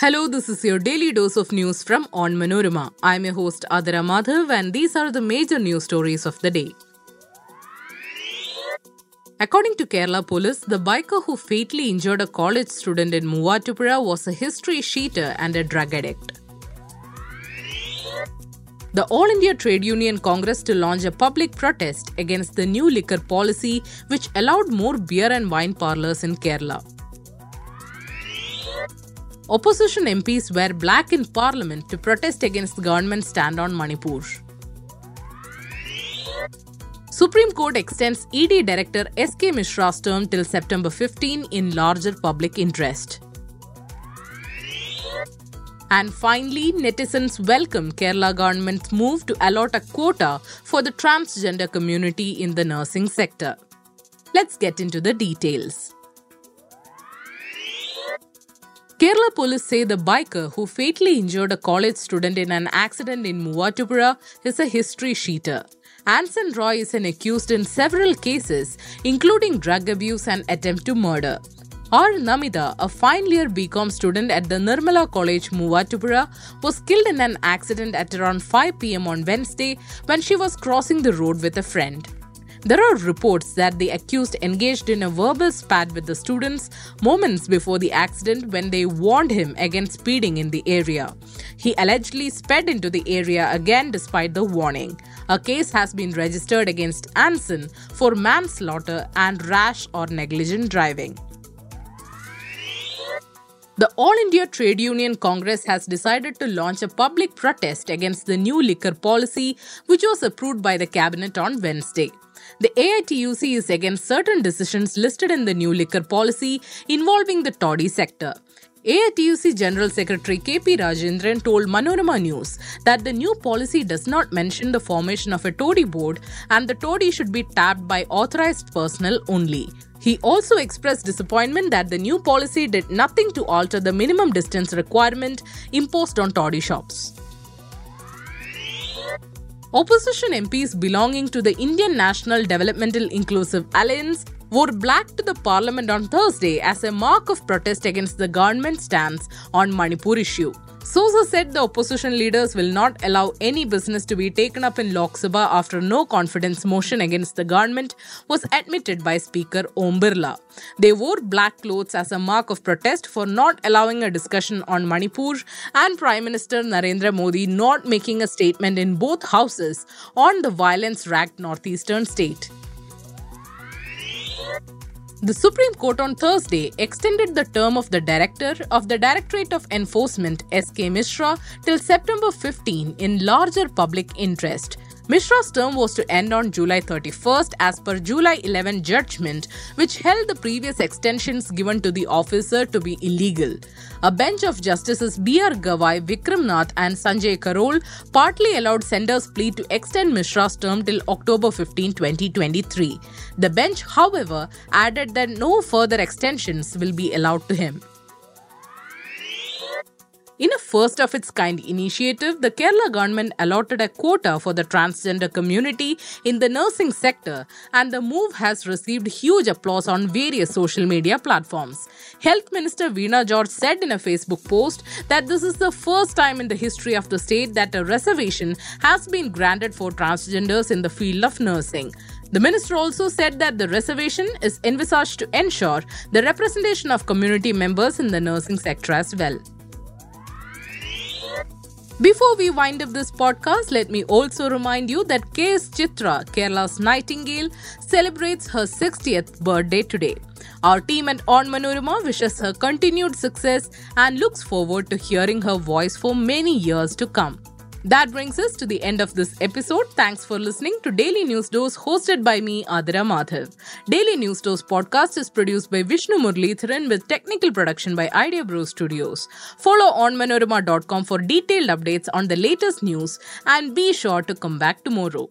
Hello, this is your daily dose of news from Onmanorama. I'm your host Adara Madhav, and these are the major news stories of the day. According to Kerala police, the biker who fatally injured a college student in Muvattupuzha was a history sheeter and a drug addict. The All India Trade Union Congress to launch a public protest against the new liquor policy which allowed more beer and wine parlours in Kerala. Opposition MPs wear black in parliament to protest against the government's stand on Manipur. Supreme Court extends ED Director SK Mishra's term till September 15 in larger public interest. And finally, netizens welcome Kerala government's move to allot a quota for the transgender community in the nursing sector. Let's get into the details. Kerala police say the biker who fatally injured a college student in an accident in Muvattupuzha is a history sheeter. Anson Roy is an accused in several cases, including drug abuse and attempt to murder. R. Namitha, a final year BCom student at the Nirmala College, Muvattupuzha, was killed in an accident at around 5 pm on Wednesday when she was crossing the road with a friend. There are reports that the accused engaged in a verbal spat with the students moments before the accident when they warned him against speeding in the area. He allegedly sped into the area again despite the warning. A case has been registered against Anson for manslaughter and rash or negligent driving. The All India Trade Union Congress has decided to launch a public protest against the new liquor policy, which was approved by the cabinet on Wednesday. The AITUC is against certain decisions listed in the new liquor policy involving the toddy sector. AITUC General Secretary KP Rajendran told Manorama News that the new policy does not mention the formation of a toddy board and the toddy should be tapped by authorized personnel only. He also expressed disappointment that the new policy did nothing to alter the minimum distance requirement imposed on toddy shops. Opposition MPs belonging to the Indian National Developmental Inclusive Alliance wore black to the parliament on Thursday as a mark of protest against the government's stance on Manipur issue. Sosa said the opposition leaders will not allow any business to be taken up in Lok Sabha after no confidence motion against the government was admitted by Speaker Om Birla. They wore black clothes as a mark of protest for not allowing a discussion on Manipur and Prime Minister Narendra Modi not making a statement in both houses on the violence racked northeastern state. The Supreme Court on Thursday extended the term of the director of the Directorate of Enforcement, S.K. Mishra, till September 15 in larger public interest. Mishra's term was to end on July 31st as per July 11 judgment, which held the previous extensions given to the officer to be illegal. A bench of Justices B.R. Gavai, Vikram Nath, and Sanjay Karol partly allowed Centre's plea to extend Mishra's term till October 15, 2023. The bench, however, added that no further extensions will be allowed to him. In a first of its kind initiative, the Kerala government allotted a quota for the transgender community in the nursing sector, and the move has received huge applause on various social media platforms. Health Minister Veena George said in a Facebook post that this is the first time in the history of the state that a reservation has been granted for transgenders in the field of nursing. The minister also said that the reservation is envisaged to ensure the representation of community members in the nursing sector as well. Before we wind up this podcast, let me also remind you that KS Chitra, Kerala's Nightingale, celebrates her 60th birthday today. Our team at Onmanorama wishes her continued success and looks forward to hearing her voice for many years to come. That brings us to the end of this episode. Thanks for listening to Daily News Dose hosted by me, Adira Madhav. Daily News Dose podcast is produced by Vishnu Murlitharan with technical production by Idea Bro Studios. Follow on onmanorama.com for detailed updates on the latest news and be sure to come back tomorrow.